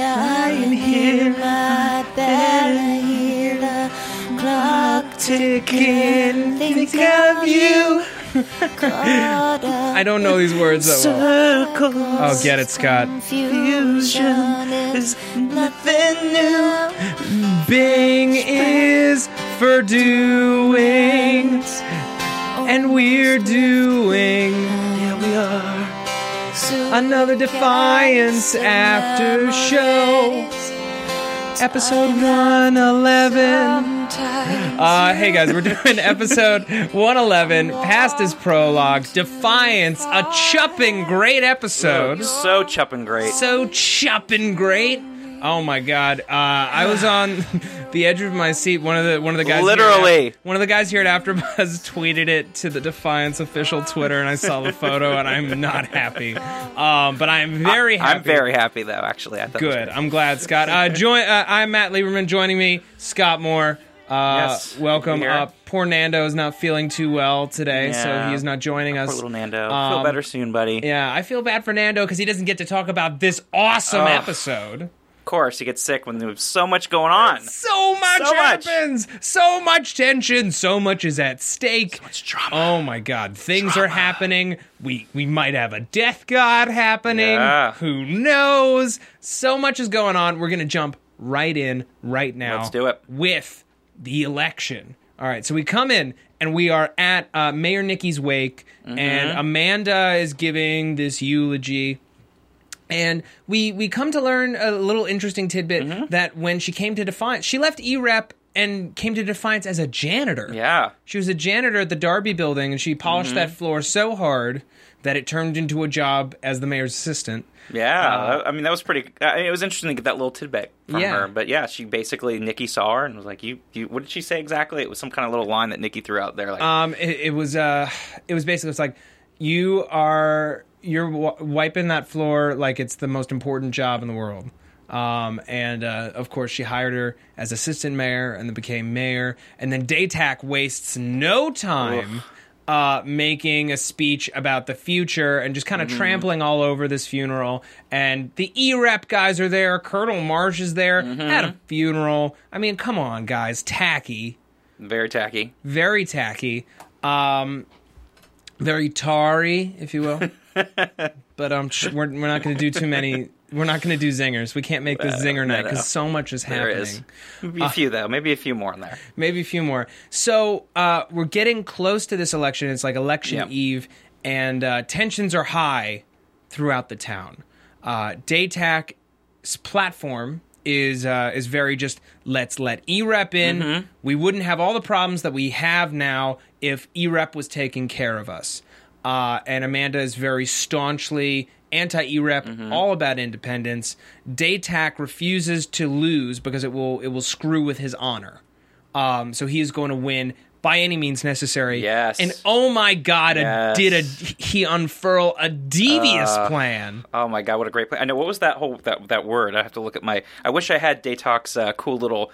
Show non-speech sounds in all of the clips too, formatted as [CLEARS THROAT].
Lying here, my bed, I hear the clock ticking. Think of you. [LAUGHS] I don't know these words that well. Circles. Oh, get it, Scott. Confusion is nothing new. Bing is for doing, and we're doing Yeah, we are. Another Defiance after show. Episode 111. Uh, hey guys, we're [LAUGHS] doing episode 111, past is prologue, Defiance, a chupping great episode. So chupping great. so chupping great. Oh my god! Uh, I was on [LAUGHS] the edge of my seat. One of the one of the guys, Literally. at- one of the guys here at AfterBuzz [LAUGHS] tweeted it to the Defiance official Twitter, and I saw the photo, and I'm not happy. Um, but I'm very happy. I'm very happy though. Actually, I thought good. I'm glad, Scott. Uh, join. Uh, I'm Matt Lieberman. Joining me, Scott Moore. Uh, Yes, welcome. Uh, poor Nando is not feeling too well today, so Yeah. he is not joining us. Poor little Nando. Um, Feel better soon, buddy. Yeah, I feel bad for Nando because he doesn't get to talk about this awesome Ugh. episode. Of course, he gets sick when there's so much going on. So much So much. happens. So much tension. So much is at stake. So much drama. Oh my god, things are happening. We we might have a death god happening. Yeah. Who knows? So much is going on. We're going to jump right in right now. Let's do it. With the election. All right, so we come in and we are at uh, Mayor Nicky's wake, Mm-hmm. and Amanda is giving this eulogy. And we we come to learn a little interesting tidbit Mm-hmm. that when she came to Defiance, she left EREP and came to Defiance as a janitor. Yeah. She was a janitor at the Darby building and she polished Mm-hmm. that floor so hard that it turned into a job as the mayor's assistant. Yeah. I mean, that was pretty. I mean, it was interesting to get that little tidbit from Uh, Yeah. her. But yeah, she basically Nicky saw her and was like, "You, you." What did she say exactly? It was some kind of little line that Nicky threw out there. Like, Um, it, it was uh, it was basically it's like you are you're w- wiping that floor like it's the most important job in the world. Um, and uh, of course, she hired her as assistant mayor and then became mayor. And then Datak wastes no time uh, making a speech about the future and just kind of trampling all over this funeral. And the E-Rep guys are there. Colonel Marsh is there at a funeral. I mean, come on, guys. Tacky very tacky. very tacky, um, very tarry, if you will. [LAUGHS] [LAUGHS] but um, sh- we're we're not going to do too many. We're not going to do zingers. We can't make this zinger night because so much is happening. is maybe a few though. Maybe a few more in there. Maybe a few more. So uh, we're getting close to this election. It's like election Yep. eve, and uh, tensions are high throughout the town. Uh, Datak's platform is uh, is very just let's let EREP in. Mm-hmm. We wouldn't have all the problems that we have now if EREP was taking care of us. Uh, and Amanda is very staunchly anti-EREP, Mm-hmm. all about independence. Datak refuses to lose because it will it will screw with his honor. Um, so he is going to win by any means necessary. Yes. And oh my God, a, did a he unfurl a devious plan? Oh my god, what a great plan! I know what was that whole that that word. I have to look at my. I wish I had Datak's uh, cool little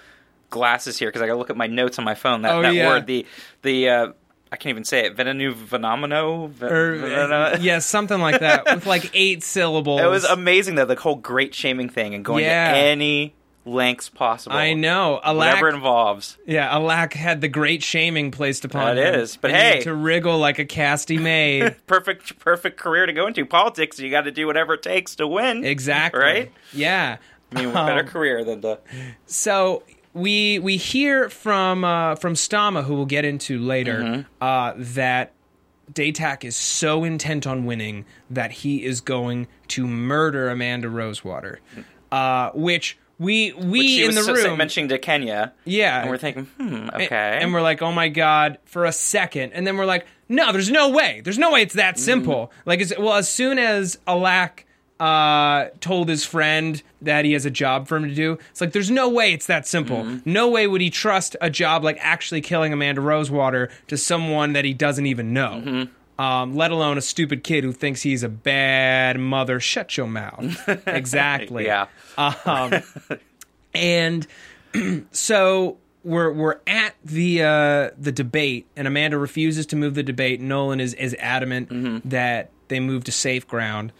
glasses here because I got to look at my notes on my phone. That Oh, that yeah. word, the the uh, I can't even say it. Venenu venomino. Ve- Or veneno- [LAUGHS] yeah, something like that with like eight syllables. It was amazing though, the whole great shaming thing and going Yeah. to any lengths possible. I know. Whatever it involves. yeah, Alak had the great shaming placed upon That him. is, but And he had hey. to wriggle like a casty [LAUGHS] maid. Perfect, perfect career to go into politics. You got to do whatever it takes to win. exactly. Right? Yeah. I mean, better Um, career than the So we we hear from uh, from Stahma, who we'll get into later, Mm-hmm. uh, that Datak is so intent on winning that he is going to murder Amanda Rosewater, uh, which we we in the so- room mentioning to Kenya. Yeah. And we're thinking, hmm, okay. And we're like, oh my god, for a second, and then we're like, no, there's no way, there's no way it's that simple. Like, as, well, as soon as Alak uh, told his friend that he has a job for him to do, it's like, there's no way it's that simple. No way would he trust a job like actually killing Amanda Rosewater to someone that he doesn't even know. Um, let alone a stupid kid who thinks he's a bad mother. Shut your mouth. [LAUGHS] exactly. yeah. Um, [LAUGHS] and [CLEARS THROAT] so we're we're at the uh, the debate, and Amanda refuses to move the debate. Nolan is is adamant Mm-hmm. that they move to safe ground.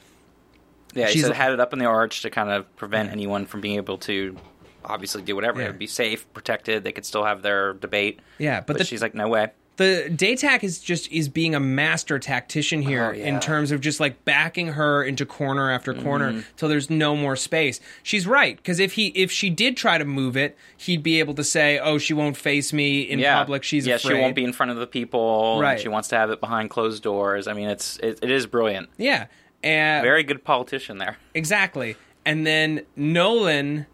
Yeah, he She's said had it up in the arch to kind of prevent anyone from being able to obviously do whatever. Yeah. It'd be safe, protected. They could still have their debate. Yeah, but But, the- she's like, no way. The Datak is just is being a master tactician here Oh, yeah. in terms of just like backing her into corner after corner Mm-hmm. till there's no more space. She's right because if he if she did try to move it, he'd be able to say, "Oh, she won't face me in yeah. public. She's yeah, afraid." she won't be in front of the people. Right. She wants to have it behind closed doors. I mean, it's it, it is brilliant. Yeah, and Very good politician there. [LAUGHS] Exactly. And then Nolan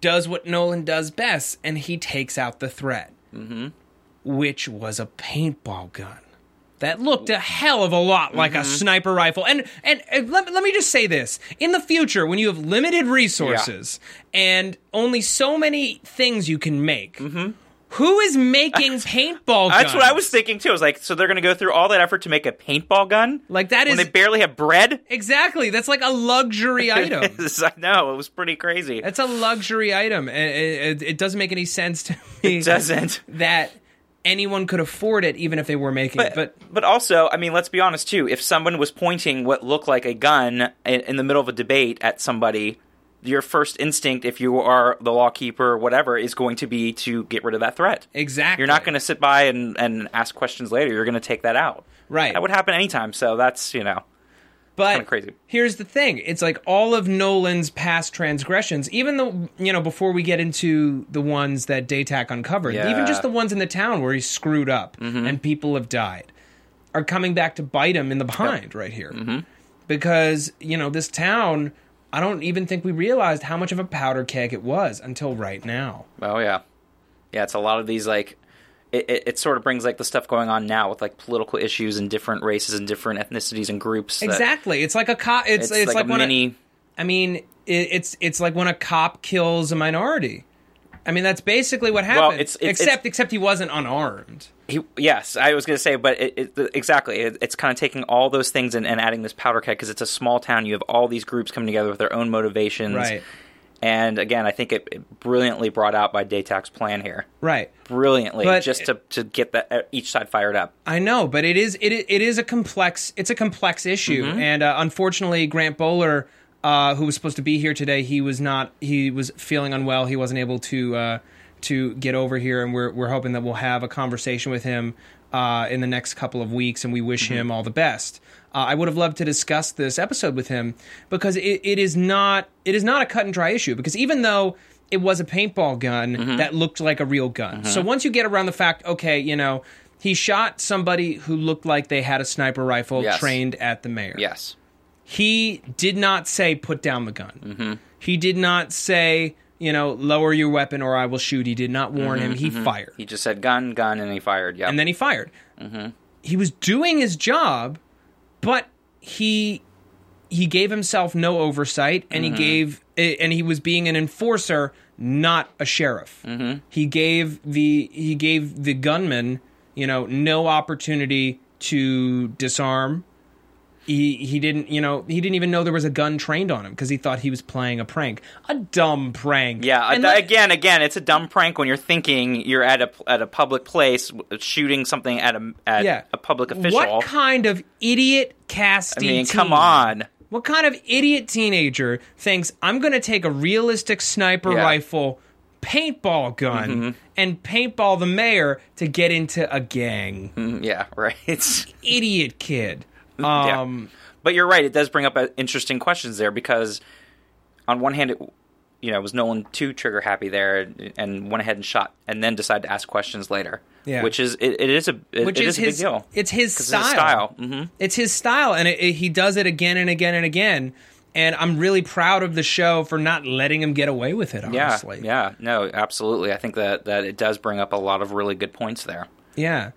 does what Nolan does best, and he takes out the threat, mm-hmm. which was a paintball gun. That looked a hell of a lot like Mm-hmm. a sniper rifle. And and, and let, let me just say this. In the future, when you have limited resources and only so many things you can make, who is making paintball guns? That's what I was thinking too. I was like, so they're going to go through all that effort to make a paintball gun? Like, that when is- they barely have bread? Exactly. That's like a luxury [LAUGHS] item. I know it was pretty crazy. It's a luxury item. It, it, it doesn't make any sense to [LAUGHS] me. It doesn't. that anyone could afford it, even if they were making it. But, But but also, I mean, let's be honest too. If someone was pointing what looked like a gun in, in the middle of a debate at somebody, your first instinct, if you are the lawkeeper or whatever, is going to be to get rid of that threat. exactly, You're not going to sit by and, and ask questions later. You're going to take that out. Right. That would happen anytime. So that's you know. But crazy. here's the thing: it's like all of Nolan's past transgressions, even though you know before we get into the ones that Datak uncovered, Yeah. Mm-hmm. even just the ones in the town where he screwed up and people have died, are coming back to bite him in the behind right here. Mm-hmm. Because you know this town, I don't even think we realized how much of a powder keg it was until right now. Oh yeah, yeah. It's a lot of these like. It, it, it sort of brings like the stuff going on now with like political issues and different races and different ethnicities and groups. Exactly, it's like a cop. It's It's, it's, like, like, a when mini. I mean, it, it's it's like when a cop kills a minority. I mean, that's basically what happened. it's- it's- except except he wasn't unarmed. He, yes, I was going to say, but it, it, exactly, it, it's kind of taking all those things and, and adding this powder keg because it's a small town. You have all these groups coming together with their own motivations, Right. And again, I think it, brilliantly brought out by Datak's plan here, Right. brilliantly, But- just to, to get that uh, each side fired up. I know, but it is it it is a complex it's a complex issue, Mm-hmm. and uh, unfortunately, Grant Bowler, uh, who was supposed to be here today, he was not. He was feeling unwell. He wasn't able to uh, to get over here, and we're we're hoping that we'll have a conversation with him uh, in the next couple of weeks, and we wish Mm-hmm. him all the best. Uh, I would have loved to discuss this episode with him because it, it is not it is not a cut and dry issue because even though it was a paintball gun Mm-hmm. that looked like a real gun. So once you get around the fact, okay, you know, he shot somebody who looked like they had a sniper rifle Yes. trained at the mayor. Yes, He did not say put down the gun. Mm-hmm. He did not say, you know, lower your weapon or I will shoot. He did not warn him. He fired. Mm-hmm, he just said gun, gun, and he fired. Yeah, and then he fired. Mm-hmm. He was doing his job, but he he gave himself no oversight, and Mm-hmm. he gave and he was being an enforcer, not a sheriff. Mm-hmm. He gave the he gave the gunman, you know, no opportunity to disarm. He he didn't you know he didn't even know there was a gun trained on him because he thought he was playing a prank, a dumb prank. Yeah, And uh, again, again, it's a dumb prank when you're thinking you're at a at a public place shooting something at a at yeah, a public official. What kind of idiot I casting? mean, come on. What kind of idiot teenager thinks I'm going to take a realistic sniper Yeah. rifle, paintball gun, Mm-hmm. and paintball the mayor to get into a gang? Mm, Yeah, [LAUGHS] right. Idiot kid. Yeah. Um, But you're right; it does bring up uh, interesting questions there because, on one hand, it, you know was Nolan too trigger happy there and went ahead and shot and then decided to ask questions later. Yeah. which is it, it is a it, Which it is is a his big deal. it's his style. It's his style. hmm It's his style, and he does it again and again and again. And I'm really proud of the show for not letting him get away with it. Yeah, yeah, no, absolutely. I think that that it does bring up a lot of really good points there. Yeah.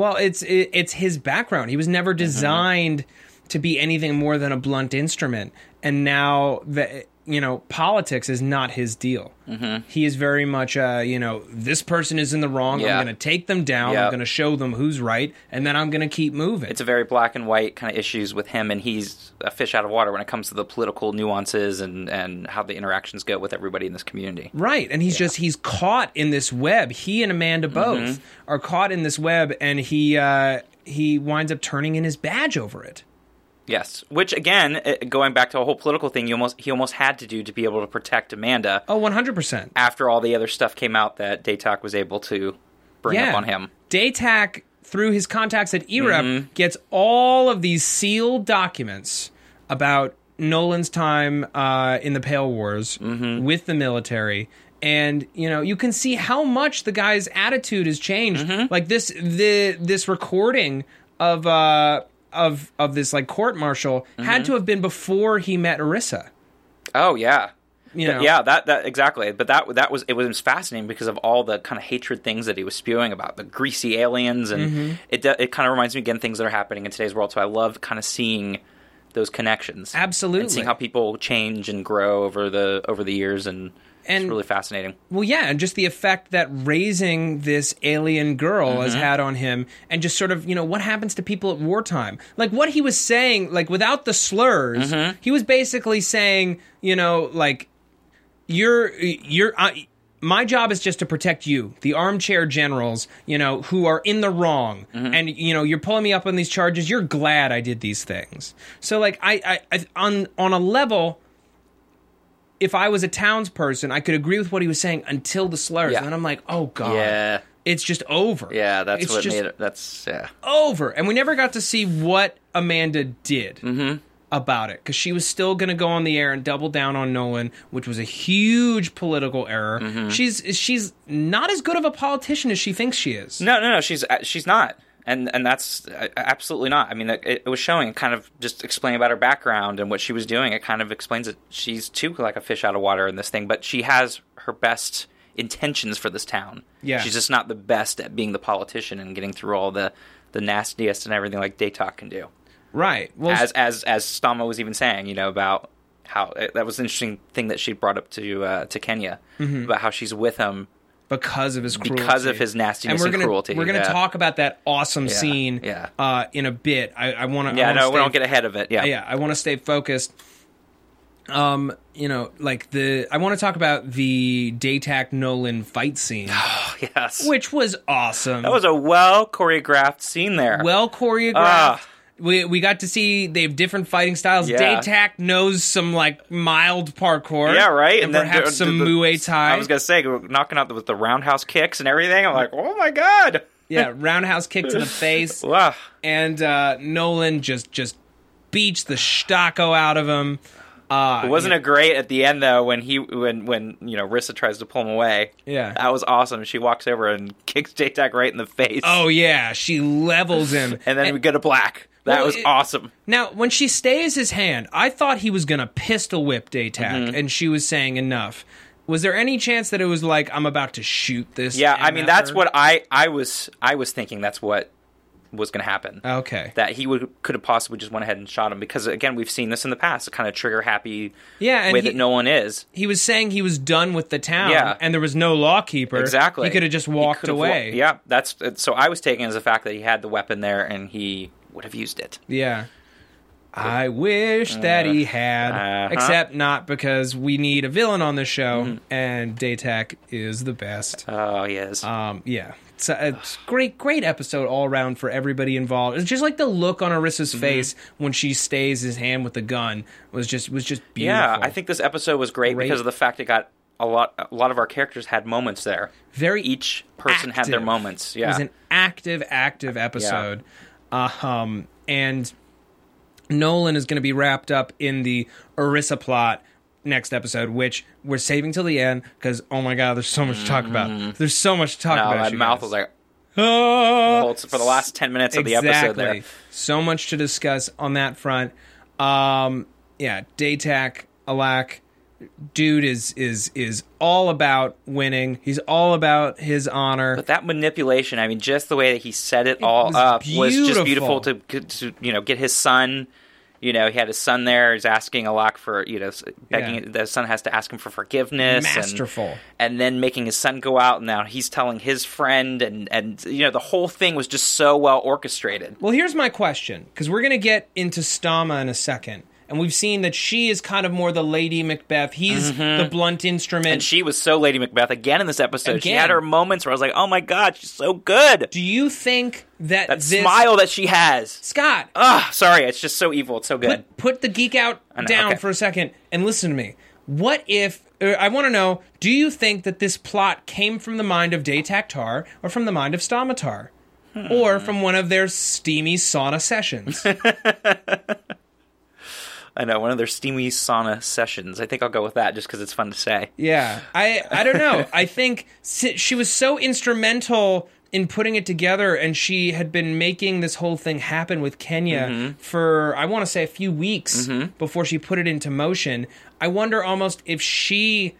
Well, it's it, it's his background. He was never mm-hmm. designed to be anything more than a blunt instrument, and now that you know, politics is not his deal. Mm-hmm. He is very much, uh, you know, this person is in the wrong. Yeah. I'm going to take them down. Yeah. I'm going to show them who's right, and then I'm going to keep moving. It's a very black and white kind of issues with him, and he's a fish out of water when it comes to the political nuances and and how the interactions go with everybody in this community. Right, and he's just he's caught in this web. He and Amanda both Mm-hmm. are caught in this web, and he uh, he winds up turning in his badge over it. Yes, which again, eh, going back to a whole political thing, you almost he almost had to do to be able to protect Amanda Oh, one hundred percent. after all the other stuff came out that Datak was able to bring up on him. Datak, through his contacts at EREP, Mm-hmm. gets all of these sealed documents about Nolan's time uh, in the Pale Wars Mm-hmm. with the military. And you know you can see how much the guy's attitude has changed. Mm-hmm. Like this, the this recording of uh, of of this like court martial Mm-hmm. had to have been before he met Irisa. Oh yeah. You know, Yeah, that that exactly. But that that was it was fascinating because of all the kind of hatred things that he was spewing about the greasy aliens, and Mm-hmm. it it kind of reminds me again things that are happening in today's world. So I love kind of seeing those connections, Absolutely. and seeing how people change and grow over the over the years, and, And- it's really fascinating. Well, yeah, and just the effect that raising this alien girl has Mm-hmm. had on him, and just sort of, you know, what happens to people at wartime? Like what he was saying, like without the slurs, Mm-hmm. he was basically saying, you know, like you're you're. Uh, my job is just to protect you, the armchair generals, you know, who are in the wrong, Mm-hmm. and you know, you're pulling me up on these charges. You're glad I did these things. So, like, I, I, I on on a level, if I was a townsperson, I could agree with what he was saying until the slurs, Yeah. and then I'm like, oh god, Yeah, it's just over. yeah, that's it's what made it. That's yeah. over, and we never got to see what Amanda did Mm-hmm. about it because she was still going to go on the air and double down on Nolan, which was a huge political error. Mm-hmm. She's she's not as good of a politician as she thinks she is. No, no, no. She's uh, she's not, and and that's uh, absolutely not. I mean, it, it was showing, kind of just explaining about her background and what she was doing. It kind of explains that she's too like a fish out of water in this thing, but she has her best intentions for this town. Yeah. she's just not the best at being the politician and getting through all the the nastiest and everything like Datak can do. Right. Well, As as as Stahma was even saying, you know about. How uh, that was an interesting thing that she brought up to uh, to Kenya Mm-hmm. about how she's with him because of his cruelty. because of his nastiness and and, we're gonna cruelty. we're gonna yeah. talk about that awesome Yeah, scene yeah. Uh, in a bit. I, I want to. Yeah, no, we don't get ahead of it. Yeah, yeah, I want to stay focused. Um, you know, like the I want to talk about the Datak Nolan fight scene, [SIGHS] yes. which was awesome. that was a well choreographed scene there. well choreographed. Ah. We, we got to see they have different fighting styles. Yeah. Datak knows some like mild parkour. yeah, right. And, then perhaps the- some the- Muay Thai. I was gonna say knocking out the, with the roundhouse kicks and everything. I'm like, oh my god. [LAUGHS] yeah, roundhouse kick to the face. [LAUGHS] Wow. and uh, Nolan just just beats the shtako out of him. Uh, Wasn't it great at the end though when he when when you know Rissa tries to pull him away? Yeah. that was awesome. She walks over and kicks J-Tac right in the face. Oh yeah, she levels him, [LAUGHS] and then we get a black. That Well, was it- awesome. Now, when she stays his hand, I thought he was gonna pistol whip Datak, Mm-hmm. and she was saying enough. Was there any chance that it was like I'm about to shoot this? Yeah, I mean that's what I I was I was thinking. That's what was going to happen. Okay. that he would could have possibly just went ahead and shot him because again we've seen this in the past a kind of trigger happy Yeah, way he- that no one is he was saying he was done with the town, Yeah. and there was no lawkeeper. exactly He could have just walked away. wa- yeah that's so I was taking it as a fact that he had the weapon there and he would have used it Yeah. I wish that he had, uh-huh. except not because we need a villain on the show, Mm-hmm. and Datak is the best. oh yes Um, yeah, it's a, it's great, great episode all around for everybody involved. It's just like the look on Irisa's Mm-hmm. face when she stays his hand with the gun was just was just beautiful. yeah I think this episode was great, Great. because of the fact it got a lot a lot of our characters had moments there very each person had their moments. Yeah. It was an active, active episode. Uh, um, and Nolan is going to be wrapped up in the Irisa plot next episode, which we're saving till the end because oh my god, there's so much to talk about. There's so much to talk Mm-hmm. No, about. my mouth guys. was like it's for the last ten minutes of the episode there. So much to discuss on that front. Um, yeah, Datak, Alak, dude is is is all about winning. He's all about his honor. But that manipulation, I mean, just the way that he set it, all was up was just beautiful. beautiful to, to, you know, get his son. You know, he had his son there. He's asking a lot for, you know, begging. Yeah. The son has to ask him for forgiveness. and- Masterful. And, then making his son go out. And now he's telling his friend, and and you know, the whole thing was just so well orchestrated. Well, here's my question because we're going to get into Stahma in a second. And we've seen that she is kind of more the Lady Macbeth. He's the blunt instrument. Mm-hmm. And she was so Lady Macbeth again in this episode. She had her moments where I was like, oh my god, she's so good. Do you think that, That this smile that she has. Scott? Ah, sorry, it's just so evil. It's so good. put put the geek out know, down okay. for a second and listen to me. What if uh, I want to know? Do you think that this plot came from the mind of Datak Tarr or from the mind of Stahma Tarr, Hmm. or from one of their steamy sauna sessions? [LAUGHS] I know one of their steamy sauna sessions. I think I'll go with that just because it's fun to say. yeah, I I don't know. [LAUGHS] I think she was so instrumental in putting it together, and she had been making this whole thing happen with Kenya Mm-hmm. for I want to say a few weeks before she put it into motion. I wonder almost if she.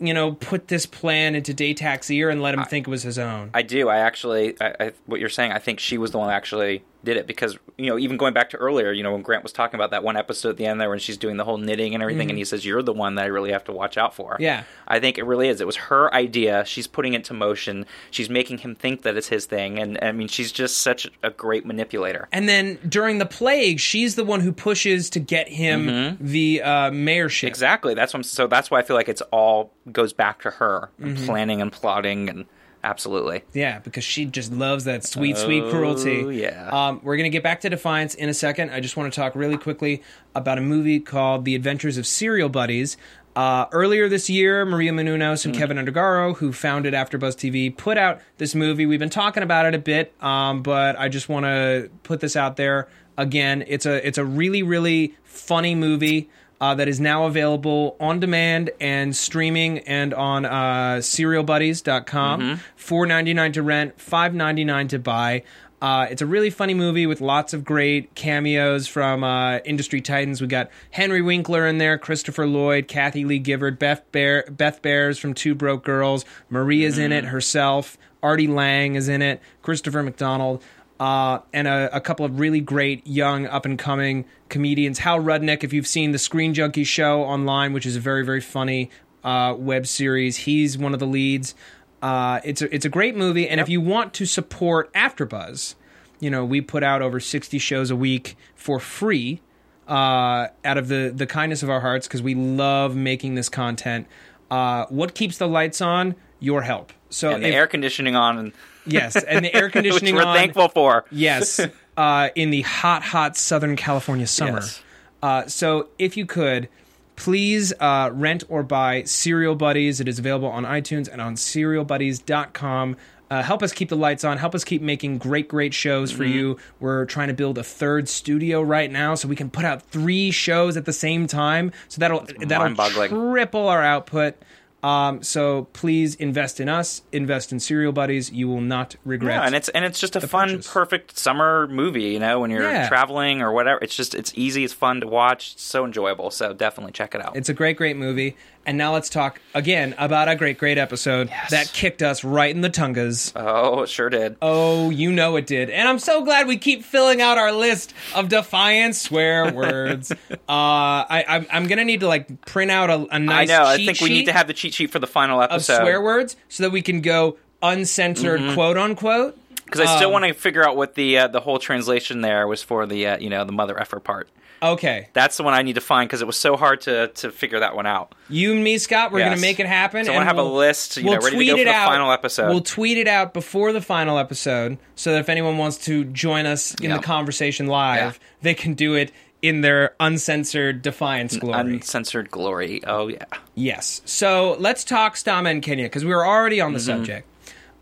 You know, put this plan into Datak's ear and let him think it was his own. I do. I actually, I, I, what you're saying, I think she was the one actually did it because you know, even going back to earlier, you know, when Grant was talking about that one episode at the end there when she's doing the whole knitting and everything, and he says, "You're the one that I really have to watch out for." Mm-hmm. Yeah. I think it really is. It was her idea. She's putting it to motion. She's making him think that it's his thing, and I mean, she's just such a great manipulator. And then during the plague, she's the one who pushes to get him the uh, mayorship. Exactly. That's what I'm, so. That's why I feel like it's all goes back to her and Mm-hmm. planning and plotting and absolutely. Yeah, because she just loves that sweet, sweet cruelty. Oh, yeah. Um, we're going to get back to Defiance in a second. I just want to talk really quickly about a movie called The Adventures of Serial Buddies. Uh, earlier this year, Maria Menounos and Kevin Undergaro, who founded AfterBuzz TV, put out this movie. We've been talking about it a bit, um, but I just want to put this out there again. It's a it's a really really funny movie. Uh, that is now available on demand and streaming and on uh, serialbuddies.com. Four ninety nine to rent, five ninety nine to buy. Uh, it's a really funny movie with lots of great cameos from uh, industry titans. We got Henry Winkler in there, Christopher Lloyd, Kathie Lee Gifford, Beth Bear, Beth Behrs from Two Broke Girls. Maria's in it herself. Artie Lange is in it. Christopher McDonald uh, and a, a couple of really great young up and coming comedians. Hal Rudnick, if you've seen the Screen Junkie show online, which is a very very funny uh, web series, he's one of the leads. Uh, it's a, it's a great movie, and if you want to support AfterBuzz, you know we put out over sixty shows a week for free uh, out of the the kindness of our hearts because we love making this content. Uh, what keeps the lights on? Your help. So And the if- air conditioning on, and yes, and the air [LAUGHS] which conditioning we're on. thankful for. Yes, [LAUGHS] uh, in the hot, hot Southern California summer. Yes. Uh, so if you could, please uh, rent or buy Serial Buddies. It is available on iTunes and on serialbuddies.com. Uh, help us keep the lights on. Help us keep making great, great shows Mm-hmm. for you. We're trying to build a third studio right now, so we can put out three shows at the same time. So that'll that'll triple our output. Um, so please invest in us. Invest in Serial Buddies. You will not regret. Yeah, and it's and it's just a fun, purchase. perfect summer movie. You know, when you're Yeah. traveling or whatever, it's just it's easy, it's fun to watch, it's so enjoyable. So definitely check it out. It's a great, great movie. And now let's talk again about a great, great episode that kicked us right in the tungas. oh, it sure did. Oh, you know it did. And I'm so glad we keep filling out our list of defiant swear [LAUGHS] words. uh, I, I'm, I'm gonna need to like print out a nice. I know. I think we need to have the cheat sheet for the final episode of swear words so that we can go uncensored, quote unquote. because I still um, want to figure out what the uh, the whole translation there was for the uh, you know the mother effer part. Okay, That's the one I need to find because it was so hard to to figure that one out. you and me, Scott, we're Yes. gonna make it happen. So I wanna and have a we'll- list, you know, ready to tweet go for the out. final episode. We'll tweet it out before the final episode, so that if anyone wants to join us in Yeah. the conversation live, Yeah. they can do it in their uncensored defiance glory. Uncensored glory. Oh yeah. yes. So let's talk Stahma and Kenya because we were already on the Mm-hmm. subject.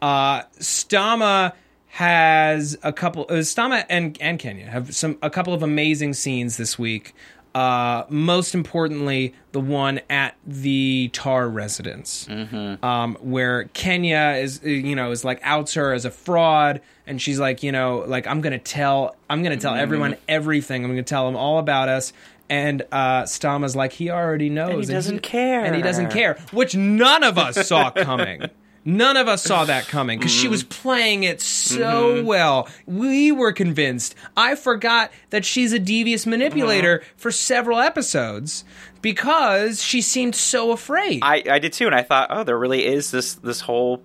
Uh, Stahma has a couple. Uh, Stahma and and Kenya have some a couple of amazing scenes this week. uh, most importantly, the one at the Tarr residence, um, where Kenya is, uh, you know, is like outs her as a fraud, and she's like, you know, like I'm gonna tell, I'm gonna tell everyone everything. I'm gonna tell them all about us. And uh, Stahma's like, he already knows, And he doesn't care. and he doesn't care, which none of us saw coming. [LAUGHS] None of us saw that coming because she was mm-hmm. playing it so mm-hmm. well. We were convinced. I forgot that she's a devious manipulator for several episodes because she seemed so afraid. I, I did too, and I thought, oh, there really is this this whole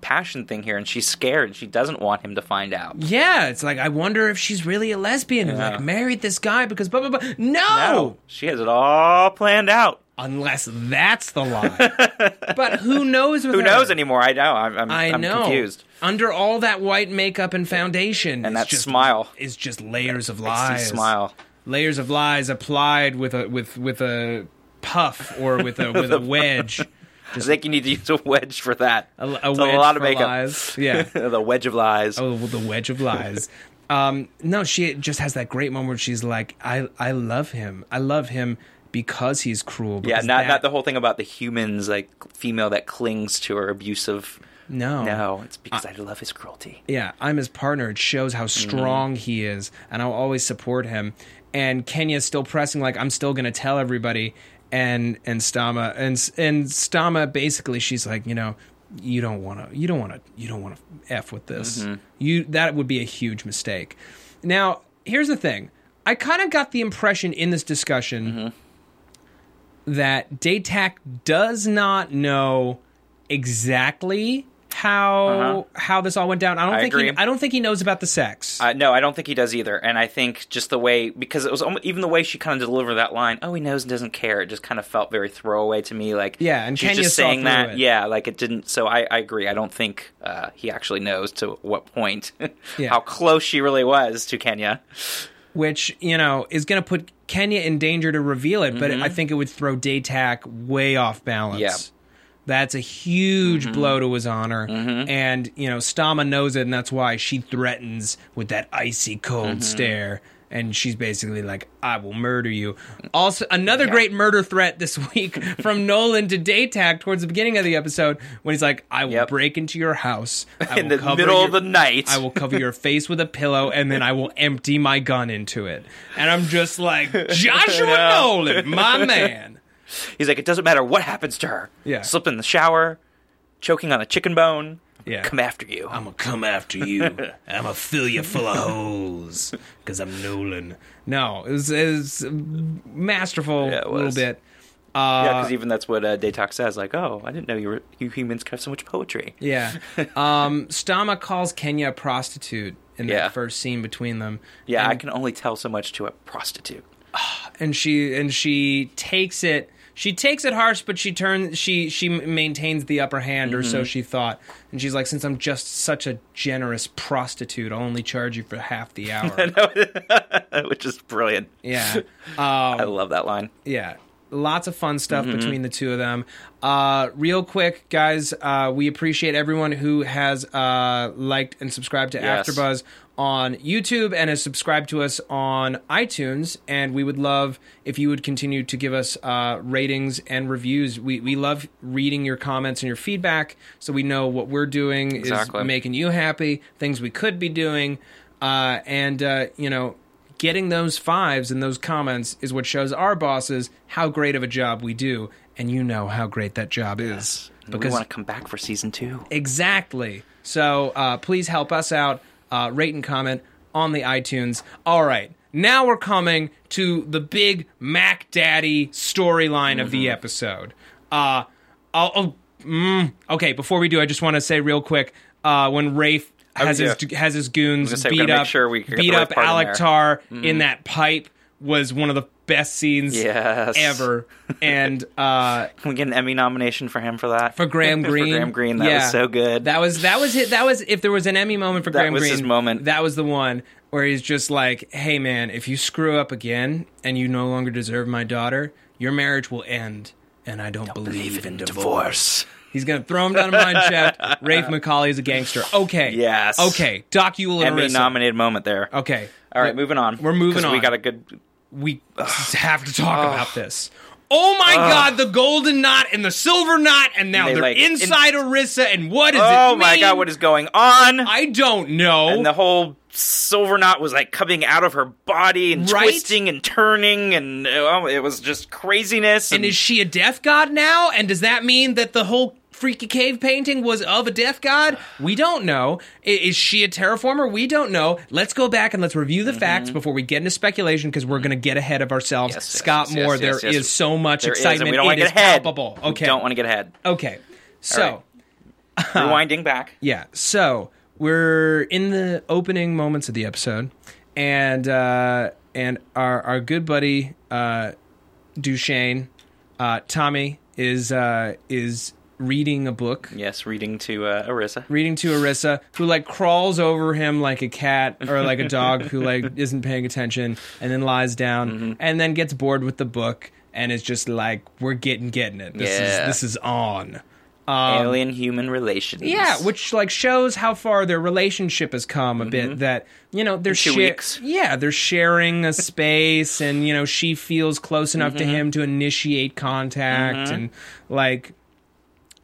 passion thing here, and she's scared. She doesn't want him to find out. yeah, it's like I wonder if she's really a lesbian Yeah. like married this guy because blah blah blah. No, No, she has it all planned out. Unless that's the lie. [LAUGHS] but who knows? Who her? knows anymore? I know. I'm, I'm, I I'm know. confused. Under all that white makeup and foundation, And that just, smile. is just layers of lies. smile. layers of lies applied with a with with a puff or with a [LAUGHS] with a wedge. [LAUGHS] I think you need to use a wedge for that. A, a wedge a lot of makeup. lies. Yeah. the wedge of lies. Oh, well, the wedge of lies. Um, no, she just has that great moment where she's like, "I I love him. I love him because he's cruel." yeah, not that- not the whole thing about the humans, like female that clings to her abusive. no No, it's because I love his cruelty. yeah, I'm his partner. It shows how Mm-hmm. strong he is, and I'll always support him. And Kenya's still pressing, like I'm still going to tell everybody. And and Stahma and and Stahma basically, she's like, you know, you don't want to, you don't want to, you don't want to f with this. Mm-hmm. You that would be a huge mistake. Now, here's the thing. I kind of got the impression in this discussion Mm-hmm. That Datak does not know exactly how Uh-huh. how this all went down. I don't I think he. I don't think he knows about the sex. Uh, no, I don't think he does either. And I think just the way because it was almo- even the way she kind of delivered that line. Oh, he knows and doesn't care. It just kind of felt very throwaway to me. Like Yeah, and she's Kenya just saying that. it. Yeah, like it didn't. So I, I agree. I don't think uh, he actually knows to what point [LAUGHS] Yeah. how close she really was to Kenya. Which you know is going to put Kenya in danger to reveal it, but I think it would throw Datak way off balance. Mm-hmm. Yeah. Mm-hmm. That's a huge blow to his honor, and you know Stahma knows it, and that's why she threatens with that icy cold Mm-hmm. stare, and she's basically like, "I will murder you." Also, another great murder threat this [LAUGHS] week from Nolan to Datak towards the beginning of the episode when he's like, "I will Yep. break into your house [LAUGHS] I In the cover middle your- of the night. I will cover your face with a pillow and then I will empty my gun into it. And I'm just like, [LAUGHS] Joshua Nolan, my man. He's like, it doesn't matter what happens to her. Yeah. Slip in the shower, choking on a chicken bone. Yeah. Come after you. I'm gonna come after you. [LAUGHS] I'm gonna fill you full of holes because I'm Nolan. No, it was, it was masterful Yeah, it a little was. bit. yeah, Uh, because even that's what uh, Datak says. Like, oh, I didn't know you were you humans could have so much poetry. Yeah. [LAUGHS] Um, Stahma calls Kenya a prostitute in Yeah. that first scene between them. Yeah, And- I can only tell so much to a prostitute. [SIGHS] and she and she takes it she takes it harsh but she turns she she maintains the upper hand or Mm-hmm. so she thought and she's like since i'm just such a generous prostitute i'll only charge you for half the [LAUGHS] hour [LAUGHS] which is brilliant. yeah [LAUGHS] I love that line. yeah lots of fun stuff Mm-hmm. between the two of them uh real quick guys uh we appreciate everyone who has uh liked and subscribed to Yes. afterbuzz on youtube and has subscribed to us on itunes and we would love if you would continue to give us uh ratings and reviews. We we love reading your comments and your feedback so we know what we're doing Exactly. is making you happy things we could be doing uh and uh you know getting those fives and those comments is what shows our bosses how great of a job we do and you know how great that job is. Because we want to come back for season two. exactly. So uh, please help us out uh, rate and comment on the itunes all right now we're coming to the big mac daddy storyline of Mm-hmm. the episode uh I'll, oh, mm, okay before we do i just want to say real quick uh, when rafe has yeah. his has his goons say, beat up sure beat right up part in Alak there. Mm-hmm. In that pipe was one of the best scenes Yes. ever. And [LAUGHS] uh, Can we get an Emmy nomination for him for that? for Graham [LAUGHS] for Greene, Graham Greene, that yeah. was so good. That was that was it. That was if there was an Emmy moment for That Graham was Greene, his moment. That was the one where he's just like, "Hey man, if you screw up again and you no longer deserve my daughter, your marriage will end." And I don't, believe, in divorce. He's gonna throw him down a mine shaft. [LAUGHS] Rafe McCawley is a gangster. Okay. Yes. Okay. Doc Yewll and Emmy nominated moment there. Okay. All right, moving on. We're moving on. We got a good we have to talk about this. Oh my god, the golden knot and the silver knot, and now They, they, are like, in- inside Irisa, and what is does it Oh my god, what is going on? I don't know. and the whole silver knot was like coming out of her body and Right? twisting and turning, and oh, it was just craziness. and is she a death god now? And does that mean that the whole freaky cave painting was of a death god? We don't know. Is she a terraformer? We don't know. Let's go back and let's review the facts before we get into speculation because we're going to get ahead of ourselves. Mm-hmm. Yes, Scott yes, Moore, yes, there is so much There is, excitement. and we don't want to is get ahead. palpable. We Okay. don't want to get ahead. Okay. So. right. Rewinding back. [LAUGHS] Yeah. So we're in the opening moments of the episode, and uh, and our our good buddy uh, Dewshane, uh, Tommy is uh, is reading a book. Yes, reading to uh, Irisa. Reading to Irisa, who like crawls over him like a cat or like a dog who like [LAUGHS] isn't paying attention, and then lies down, Mm-hmm. and then gets bored with the book, and is just like, "We're getting getting it. This Yeah. is this is on." Alien human relations. Um, Yeah, which like shows how far their relationship has come a bit. That you know they're two shar- weeks. Yeah, they're sharing a space, and you know she feels close enough Mm-hmm. to him to initiate contact, and like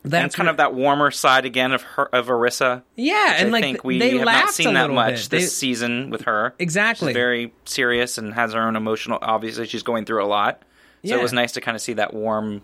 and that's kind of that warmer side again of her of Irisa. yeah, and I like think we they have not seen that much bit. this They- season with her. Exactly. She's very serious and has her own emotional. Obviously, she's going through a lot. So Yeah. it was nice to kind of see that warm,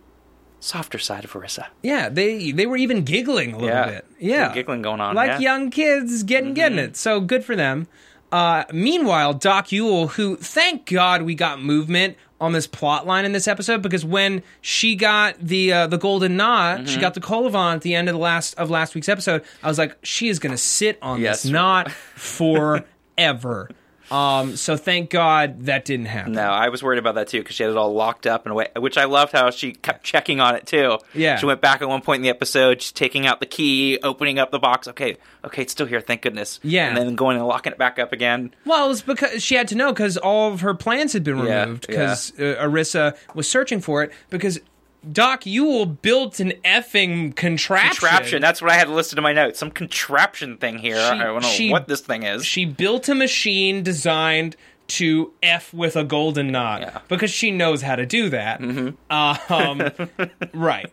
softer side of Irisa. yeah, they they were even giggling a little Yeah. bit. Yeah, giggling going on, like yeah. Mm-hmm. young kids getting getting it. So good for them. Uh, meanwhile, Doc Yewll, who thank God we got movement on this plot line in this episode because when she got the uh, the golden knot, Mm-hmm. she got the Colavan at the end of the last of last week's episode. I was like, she is gonna sit on Yes. this knot forever. Um, so thank God that didn't happen. No, I was worried about that too because she had it all locked up in a way, which I loved how she kept checking on it too. Yeah. she went back at one point in the episode, she's taking out the key, opening up the box. Okay, okay, it's still here, thank goodness. Yeah. and then going and locking it back up again. Well, it was because she had to know because all of her plans had been removed because uh, Irisa was searching for it because Doc Yewll built an effing contraption. Contraption. That's what I had listed in my notes. Some contraption thing here. She- I don't know she- what this thing is. She built a machine designed to f with a golden knot Yeah. because she knows how to do that. Um, [LAUGHS] right.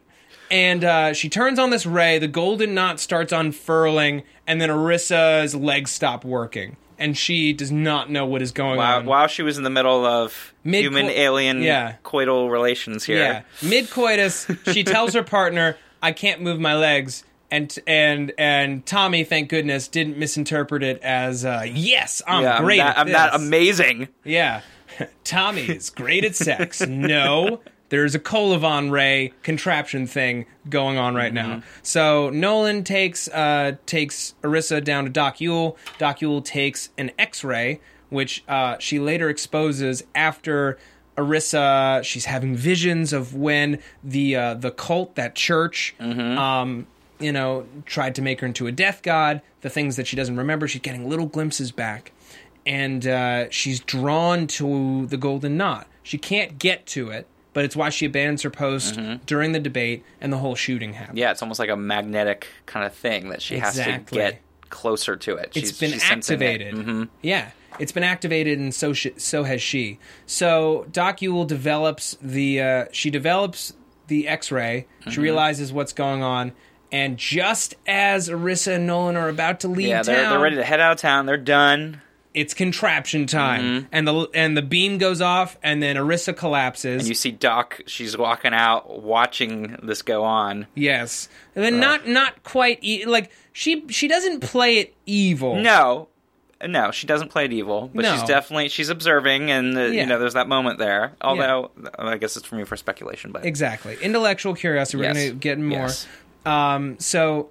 And uh, she turns on this ray. The golden knot starts unfurling, and then Irisa's legs stop working, and she does not know what is going While, on. while she was in the middle of Mid- human alien yeah. coital relations here. Yeah, mid coitus, she [LAUGHS] tells her partner, "I can't move my legs." And and and Tommy, thank goodness, didn't misinterpret it as uh, "Yes, I'm Yeah, great I'm, at that, I'm this." that amazing. Yeah, [LAUGHS] Tommy is great at sex. No, [LAUGHS] there's a Colavan ray contraption thing going on right now. So Nolan takes uh, takes Irisa down to Doc Yewll. Doc Yewll takes an X-ray, which uh, she later exposes after. Irisa, she's having visions of when the uh, the cult, that church, um, you know, tried to make her into a death god. The things that she doesn't remember, she's getting little glimpses back and uh, she's drawn to the golden knot. She can't get to it, but it's why she abandons her post during the debate and the whole shooting happened. Yeah, it's almost like a magnetic kind of thing that she has to get closer to it. It's She's, been she's sensing it. activated. Mm-hmm. Yeah, it's been activated, and so sh- so has she. So Doc Yewll develops the uh, she develops the X-ray. Mm-hmm. She realizes what's going on, and just as Irisa and Nolan are about to leave Yeah, they're, town, they're ready to head out of town. They're done. It's contraption time, Mm-hmm. and the and the beam goes off, and then Irisa collapses. And you see Doc, she's walking out, watching this go on. Yes, and then not not quite e- like she she doesn't play it evil. No, no, she doesn't play it evil, but No. she's definitely she's observing, and uh, Yeah. you know, there's that moment there. Although I guess it's for me for speculation, but exactly. Intellectual curiosity. We're Yes. gonna get more. Yes. Um, so.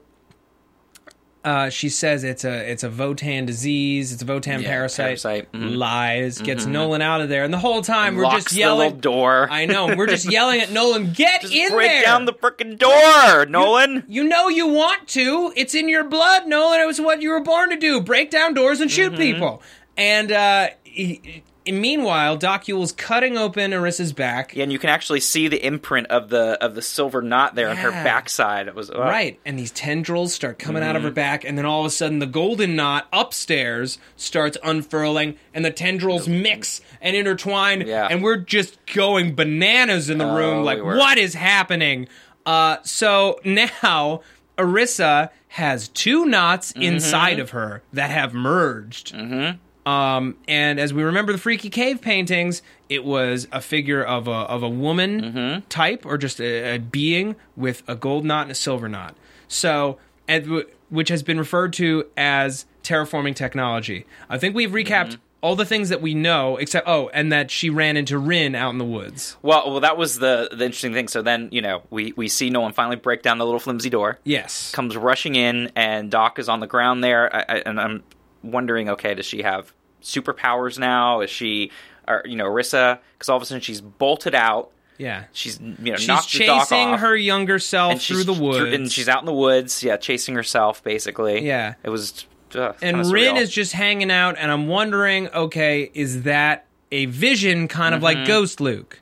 Uh, she says it's a it's a Votan disease. It's a Votan Yeah, parasite. parasite, mhm. Lies. Gets Nolan out of there, and the whole time we're locks just yelling. door. I know. We're just yelling at Nolan. Get Just in break there. down the freaking door, Nolan. You know you want to. It's in your blood, Nolan. It was what you were born to do: break down doors and shoot Mm-hmm. people. And uh, he- meanwhile, Doc Yewll's cutting open Irisa's back. Yeah, and you can actually see the imprint of the of the silver knot there on her backside. It was Right, and these tendrils start coming out of her back, and then all of a sudden the golden knot upstairs starts unfurling, and the tendrils mix and intertwine, Yeah. and we're just going bananas in the room. Oh, Like, we what is happening? Uh, so now Irisa has two knots Mm-hmm. inside of her that have merged. Mm-hmm. Um, and as we remember the freaky cave paintings, it was a figure of a of a woman Mm-hmm. type or just a, a being with a gold knot and a silver knot. So, and, w- which has been referred to as terraforming technology. I think we've recapped Mm-hmm. all the things that we know, except oh, and that she ran into Rynn out in the woods. Well, well, that was the the interesting thing. So then, you know, we we see Nolan finally break down the little flimsy door. Yes, Comes rushing in, and Doc is on the ground there. I, I, and I'm wondering, okay, does she have superpowers now? Is she, or you know, Rissa? Because all of a sudden she's bolted out. yeah. She's you know She's knocked the Doc chasing off. her younger self through the woods, and she's out in the woods, yeah, chasing herself basically. Yeah. it was. Uh, and Rynn is just hanging out, and I'm wondering, okay, is that a vision, kind of Mm-hmm. like Ghost Luke?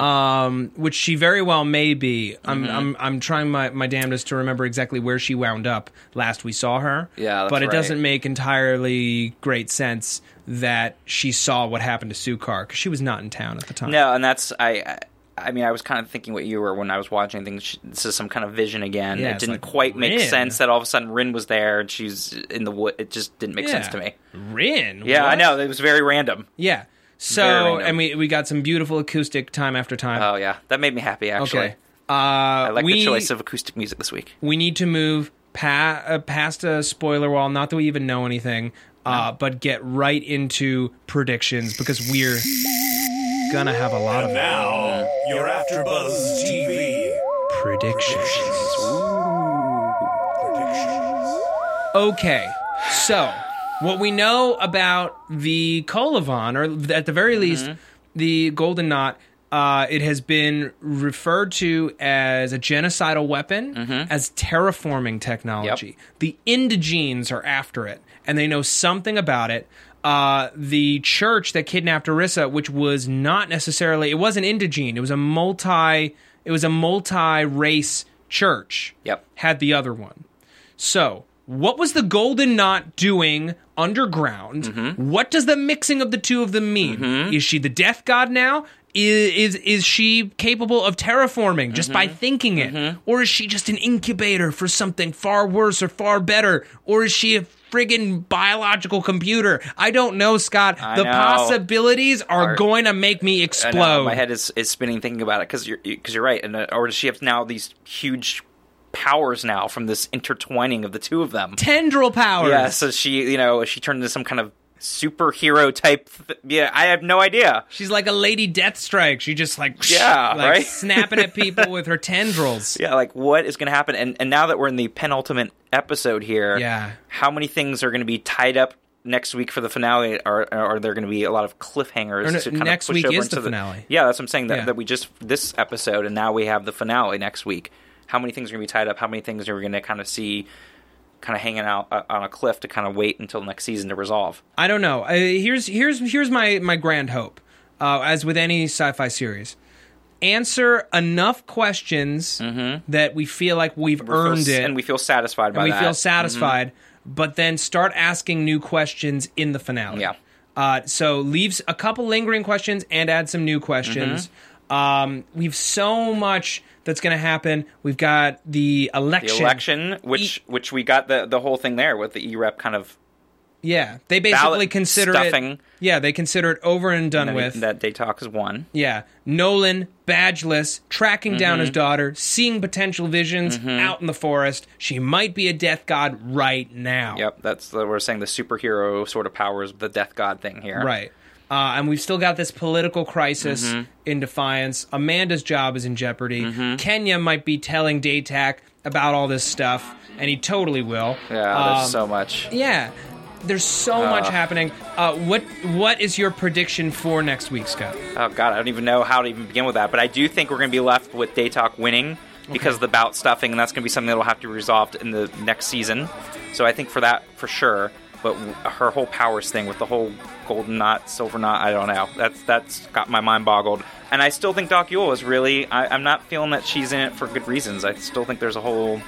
Um, which she very well may be. I'm Mm-hmm. I'm I'm trying my, my damnedest to remember exactly where she wound up last we saw her. Yeah, that's but it right. doesn't make entirely great sense that she saw what happened to Sukar because she was not in town at the time. No, and that's I. I I mean, I was kind of thinking what you were when I was watching. Things this is some kind of vision again. Yeah, it didn't like, quite make sense that all of a sudden Rynn was there and she's in the wood. It just didn't make sense to me. Rynn. Yeah, I know it was very random. Yeah. Very So and we we got some beautiful acoustic time after time. Oh yeah, that made me happy actually. okay. Uh, I like we, the choice of acoustic music this week. we need to move pa- uh, past a spoiler wall. Not that we even know anything, uh, but get right into predictions because we're gonna have a lot of Now, your AfterBuzz TV predictions. predictions. Okay, so what we know about the Kolovan, or at the very least, the Golden Knot, uh, it has been referred to as a genocidal weapon, as terraforming technology. The Indigenes are after it, and they know something about it. Uh, the church that kidnapped Irisa, which was not necessarily, it wasn't indigene, it was a multi, it was a multi-race church. Yep. Had the other one. So, what was the Golden Knot doing underground? Mm-hmm. What does the mixing of the two of them mean? Is she the Death God now? Is, is is she capable of terraforming just by Mm-hmm. thinking it, or is she just an incubator for something far worse or far better, or is she a friggin' biological computer? I don't know, Scott. I the know. possibilities are, Are- going to make me explode. my head is, is spinning thinking about it because you're because you're right. And uh, or does she have now these huge powers now from this intertwining of the two of them? Tendril powers. Yeah, so she, you know, she turned into some kind of superhero type. Th- yeah, I have no idea. She's like a lady Deathstrike. She just like Yeah, like right? snapping at people [LAUGHS] with her tendrils. Yeah, like what is going to happen? And and now that we're in the penultimate episode here, Yeah. how many things are going to be tied up next week for the finale? Or are there going to be a lot of cliffhangers no, to kind next of push week over is into the finale. Yeah, that's what I'm saying. That, Yeah. that we just this episode, and now we have the finale next week. How many things are going to be tied up? How many things are we going to kind of see? Kind of hanging out uh, on a cliff to kind of wait until next season to resolve. I don't know. Uh, here's here's here's my my grand hope. Uh, as with any sci-fi series, answer enough questions that we feel like we've Mm-hmm. We feel earned s- it, and we feel satisfied by and we that. Mm-hmm. feel satisfied. But then start asking new questions in the finale. Yeah. Uh, so leaves a couple lingering questions and add some new questions. Mm-hmm. Um, we've so much that's going to happen. We've got the election. the election, which which we got the the whole thing there with the E rep kind of Yeah, they basically consider stuffing. it. Yeah, they consider it over and done that, with. that Datak is one. Yeah, Nolan, badgeless, tracking down Mm-hmm. his daughter, seeing potential visions out in the forest. She might be a death god right now. Yep, that's the, we're saying the superhero sort of powers the death god thing here. Right. Uh, and we've still got this political crisis Mm-hmm. in defiance. Amanda's job is in jeopardy. Kenya might be telling Datak about all this stuff, and he totally will. Yeah, Um, there's so much. Yeah, there's so much happening. Uh, what What is your prediction for next week, Scott? Oh god, I don't even know how to even begin with that. But I do think we're going to be left with Datak winning because of the bout stuffing, and that's going to be something that'll have to be resolved in the next season. So I think for that for sure. But her whole powers thing with the whole golden knot, silver knot. I don't know. That's that's got my mind boggled. And I still think Doc Yewll is really. I, I'm not feeling that she's in it for good reasons. I still think there's a whole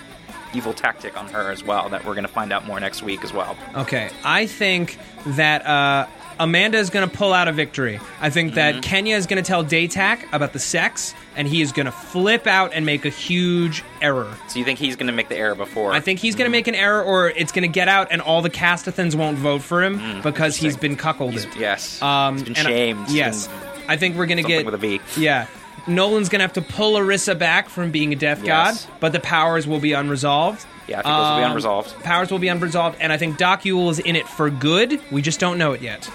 evil tactic on her as well that we're going to find out more next week as well. Okay, I think that uh, Amanda is going to pull out a victory. I think that Mm-hmm. Kenya is going to tell Datak about the sex, and he is going to flip out and make a huge error. So you think he's going to make the error before? I think he's going to make an error, or it's going to get out, and all the Castithans won't vote for him because he's been cuckolded. Mm, Yes. Um, he's been and I- shamed. Yes, I think we're going to get with a V. Yeah. Nolan's gonna have to pull Irisa back from being a death Yes. god, but the powers will be unresolved. Yeah, I think those will be Um, unresolved. Powers will be unresolved, and I think Doc Yewll is in it for good. We just don't know it yet.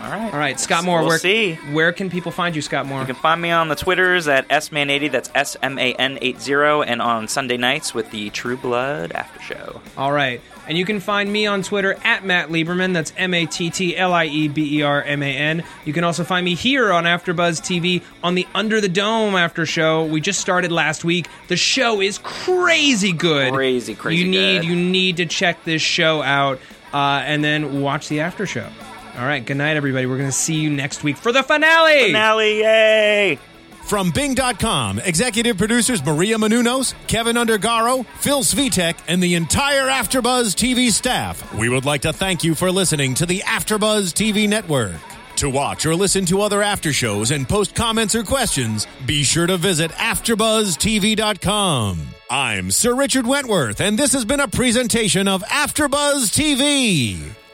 All right. All right, Scott Moore. We'll where, see. Where can people find you, Scott Moore? You can find me on the Twitters at sman80. That's S M A N 80, and on Sunday nights with the True Blood After Show. All right. And you can find me on Twitter at Matt Lieberman. That's M A T T L I E B E R M A N. You can also find me here on AfterBuzz TV on the Under the Dome After Show. We just started last week. The show is crazy good. Crazy, crazy You need good. you need to check this show out, uh, and then watch the after show. All right. Good night, everybody. We're gonna see you next week for the finale. Finale, yay! From Bing.com, executive producers Maria Menounos, Kevin Undergaro, Phil Svitek, and the entire Afterbuzz TV staff, we would like to thank you for listening to the Afterbuzz TV network. To watch or listen to other after shows and post comments or questions, be sure to visit AfterBuzzTV.com. I'm Sir Richard Wentworth, and this has been a presentation of Afterbuzz TV.